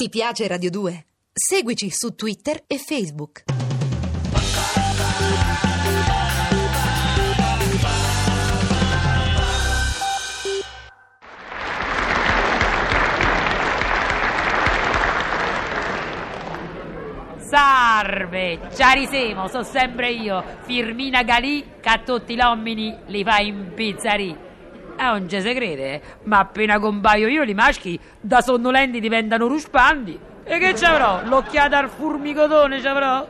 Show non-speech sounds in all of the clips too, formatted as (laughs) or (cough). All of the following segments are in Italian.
Ti piace Radio 2? Seguici su Twitter e Facebook. Salve, Ciarisemo, so sempre io, Firmina Galì, che a tutti gli uomini li fa in E non ci si crede, ma appena compaio io, i maschi da sonnolenti diventano ruspanti. E che ci avrò? L'occhiata al formicotone ci avrò?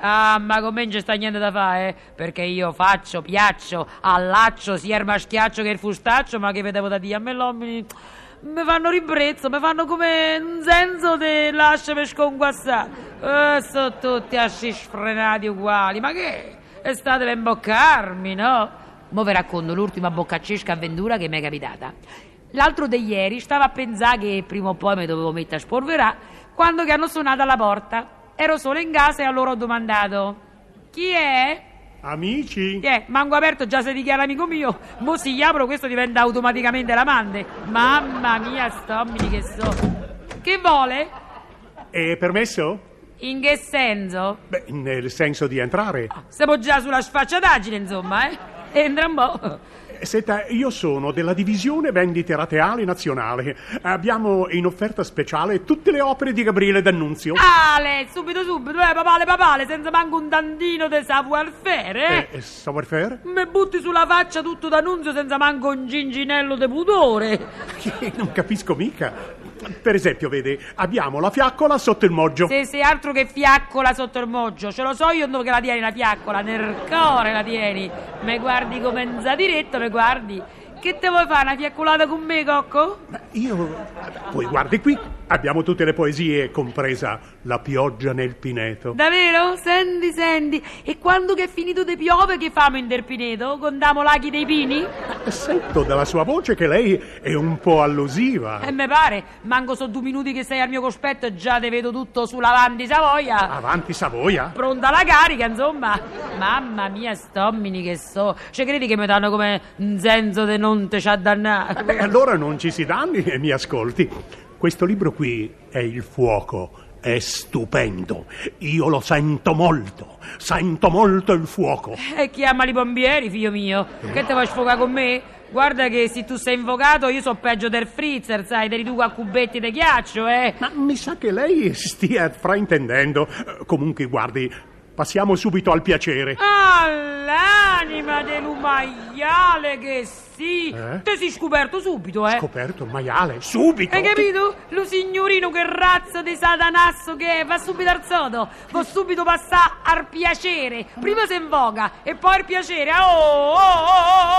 Ah, ma con me non c'è sta niente da fare, eh? perché io faccio, piaccio, allaccio sia il maschiaccio che il fustaccio, ma che vedevo da dire a me l'uomini mi fanno ribrezzo, mi fanno come un senso di lasciami sconguassare. Eh, sono tutti asci sfrenati uguali, ma che? E state per imboccarmi, no? Mo vi racconto l'ultima boccaccesca avventura che mi è capitata. L'altro di ieri stavo a pensare che prima o poi mi dovevo mettere a spolverare quando che hanno suonato alla porta. Ero solo in casa e allora ho domandato: Chi è? Amici? Eh, mango aperto già si dichiara amico mio. Mo si apro, questo diventa automaticamente l'amante. Mamma mia, stommini che so. Che vuole? È permesso? In che senso? Beh, nel senso di entrare. Siamo già sulla sfacciataggine, insomma, eh? (laughs) Entra un po'. Senta, io sono della divisione vendite rateali nazionale. Abbiamo in offerta speciale tutte le opere di Gabriele D'Annunzio. Ale, subito, subito, eh, papale, papale, senza manco un tantino di savoir-faire, eh? Eh, savoir-faire? Mi butti sulla faccia tutto d'annunzio senza manco un ginginello di pudore. (laughs) Non capisco mica. Per esempio, vede, abbiamo la fiaccola sotto il moggio. Se sei altro che fiaccola sotto il moggio, ce lo so io dove che la tieni la fiaccola, nel cuore la tieni. Me guardi come in diretto, me guardi. Che te vuoi fare, una fiaccolata con me, Cocco? Ma io... Poi guardi qui, abbiamo tutte le poesie, compresa La pioggia nel pineto. Davvero? Senti, senti. E quando che è finito di piove, che famo in del pineto? Condiamo laghi dei pini? Sento dalla sua voce che lei è un po' allusiva. E me pare, manco so due minuti che sei al mio cospetto e già te vedo tutto sull'avanti Savoia. Avanti Savoia? Pronta la carica, insomma. Mamma mia, stommini che so. Cioè, credi che mi danno come un senso di non te ci addannare? Beh, allora non ci si danni (laughs) e mi ascolti. Questo libro qui è il fuoco. È stupendo. Io lo sento molto. Sento molto il fuoco. E chiamali i bombieri, figlio mio. Che te vuoi sfogare con me? Guarda che se tu sei invocato io so peggio del frizzer, sai, te riduco a cubetti di ghiaccio, eh. Ma mi sa che lei stia fraintendendo. Eh, Comunque, guardi, passiamo subito al piacere. Ah, l'anima dell'umaiale che sì. Eh? Te sei scoperto subito, eh. Scoperto il maiale, subito. Hai capito? Lo signorino che razza di satanasso che è, va subito al sodo, va subito passare al piacere. Prima si invoca e poi al piacere. Oh, oh, oh, oh, oh.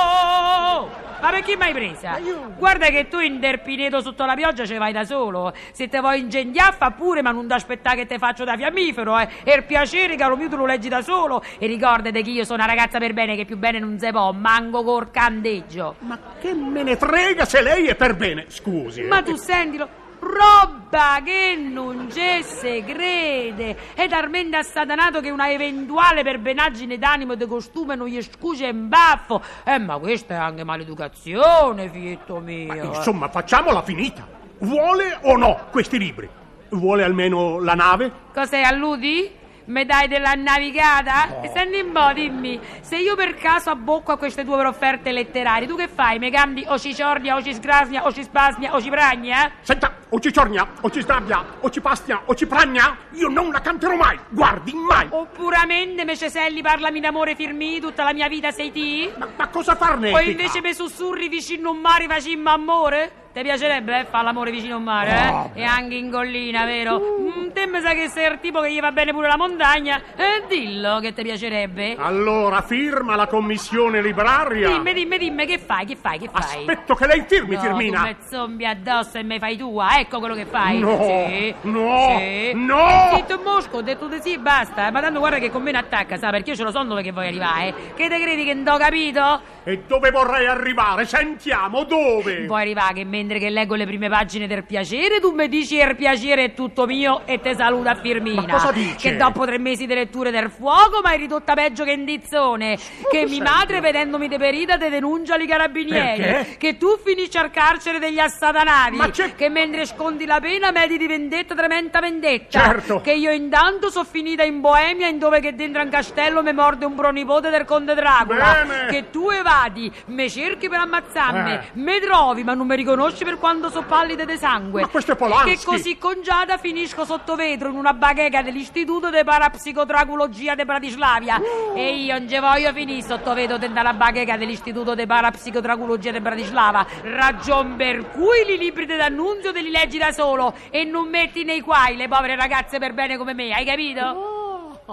Ma perché mai presa? Guarda che tu in derpineto sotto la pioggia ci vai da solo. Se te vuoi ingendiare fa pure, ma non ti aspettare che te faccio da fiammifero, eh. E il piacere, caro mio, tu lo leggi da solo. E ricordate che io sono una ragazza per bene, che più bene non si può, manco col candeggio. Ma che me ne frega se lei è per bene? Scusi. eh. Ma tu sentilo, roba che non ci si crede. È talmente assatanato che una eventuale perbenaggine d'animo e di costume non gli scuce in baffo. Eh, ma questa è anche maleducazione, figlietto mio. Ma eh. insomma, facciamola finita. Vuole o no questi libri? Vuole almeno la nave? Cosa alludi? Me dai della navigata? E Senti un po', dimmi, se io per caso abbocco a queste tue offerte letterarie, tu che fai? Mi cambi o ci ciordia, o ci sgrasnia, o ci spasnia, o ci pragna? Senta, o ci ciornia, o ci sdrabbia, o ci pastia, o ci pragna, io non la canterò mai. Guardi, mai. O puramente me ceselli parlami d'amore firmi, tutta la mia vita sei ti? Ma, ma cosa farne? O invece me sussurri vicino a un mare facimmo amore? Ti piacerebbe eh, fare l'amore vicino a un mare, eh? E anche in collina, vero? Mm, te mi sa che sei il tipo che gli va bene pure la montagna. Eh, dillo che ti piacerebbe. Allora firma la commissione libraria. Dimmi, dimmi, dimmi, che fai, che fai, che fai? Aspetto che lei firmi, no, Firmina. tu me zombi addosso e me fai tua, ecco quello che fai. No, Sì, no, sì. no. Zitto mosco, ho detto di sì basta. Ma tanto guarda che con me non attacca, sa, perché io ce lo so dove che vuoi arrivare. Che te credi che non ho capito? E dove vorrei arrivare? Sentiamo, dove? Vuoi arrivare che mentre che leggo le prime pagine del piacere, tu mi dici il piacere è tutto mio e te saluta Firmina. Ma cosa dice? Che dopo tre mesi di letture del fuoco mi hai ridotta peggio che in dizzone. Che mi madre, vedendomi deperita, te denuncia i carabinieri. Perché? Che tu finisci al carcere degli assatanati. Ma c'è- Che mentre scondi la pena medi di vendetta tremenda vendetta. Certo. Che io intanto sono finita in Boemia, in dove che dentro un castello mi morde un pronipote del conte Dracula. Bene. Che tu evadi, me cerchi per ammazzarmi, Eh. me trovi, ma non mi riconosci per quando so pallida di sangue. Ma questo è Polanski. Che così congiata finisco sotto vetro in una bacheca dell'istituto di parapsicotracologia di Bratislavia. Uh. E io non ci voglio finire sotto vetro dentro la bacheca dell'istituto di parapsicotracologia di Bratislava. Ragion per cui li libri di d'annunzio te li leggi da solo e non metti nei guai le povere ragazze per bene come me, hai capito? Oh.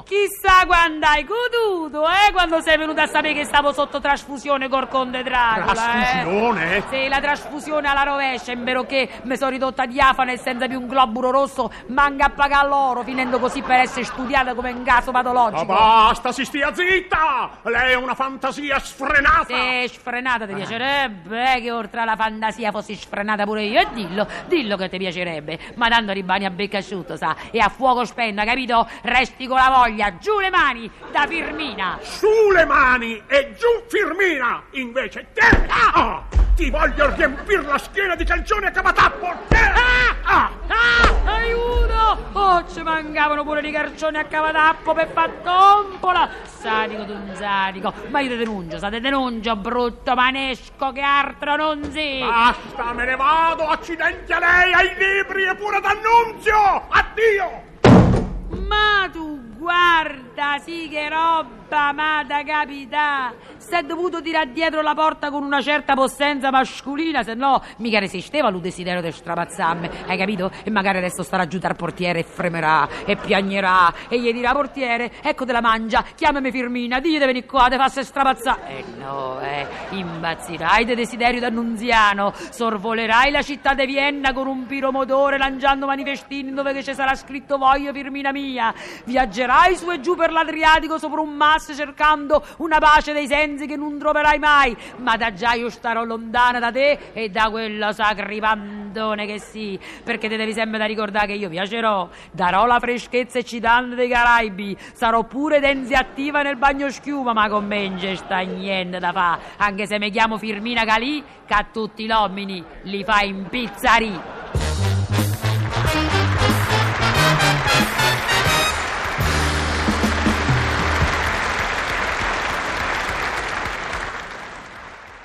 Chissà quando hai goduto, eh? Quando sei venuta a sapere che stavo sotto trasfusione col conte Dracula, Trasfusione? eh? Sì, la trasfusione alla rovescia, in vero che mi sono ridotta diafana e senza più un globulo rosso, manca a pagare l'oro, finendo così per essere studiata come un caso Ma patologico. basta, si stia zitta! Lei è una fantasia sfrenata! Se sfrenata ti piacerebbe, eh, che oltre alla fantasia fossi sfrenata pure io. E dillo, dillo che ti piacerebbe. Ma tanto rimani a becco asciutto, sa, e a fuoco spenta, capito? Resti con la voglia, giù le mani, da Firmina. Su le mani e giù Firmina! Invece te! Ah! Ti voglio riempire la schiena di calcione a cavatappo! Te! Ah! Ah, aiuto! Oh, ci mancavano pure i carcioni a cavatappo per far tombola! Sadico d'un sadico! Ma io ti denuncio, sa, ti denuncio, brutto manesco, che altro non si! Basta, me ne vado! Accidenti a lei, ai libri e pure d'annunzio! Addio! Sì che roba, ma da capità! Si è dovuto tirare dietro la porta con una certa possenza mascolina, se no mica resisteva lo desiderio di strapazzarmi, hai capito? E magari adesso starà giù dal portiere e fremerà e piagnerà e gli dirà portiere, ecco te la mangia, chiamami Firmina, digli di venire qua, te fasse strapazzare. Eh no, eh, imbazzirai di desiderio d'annunziano, sorvolerai la città di Vienna con un piromotore lanciando manifestini dove ci sarà scritto voglio Firmina mia, viaggerai su e giù per l'Adriatico sopra un masso cercando una pace dei sensi che non troverai mai, ma da già io starò lontana da te e da quello sacripandone che sì, perché te devi sempre da ricordare che io piacerò, darò la freschezza eccitante dei Caraibi, sarò pure densi attiva nel bagno schiuma, ma con me non sta niente da fa, anche se mi chiamo Firmina Calì, che a tutti gli uomini li fa in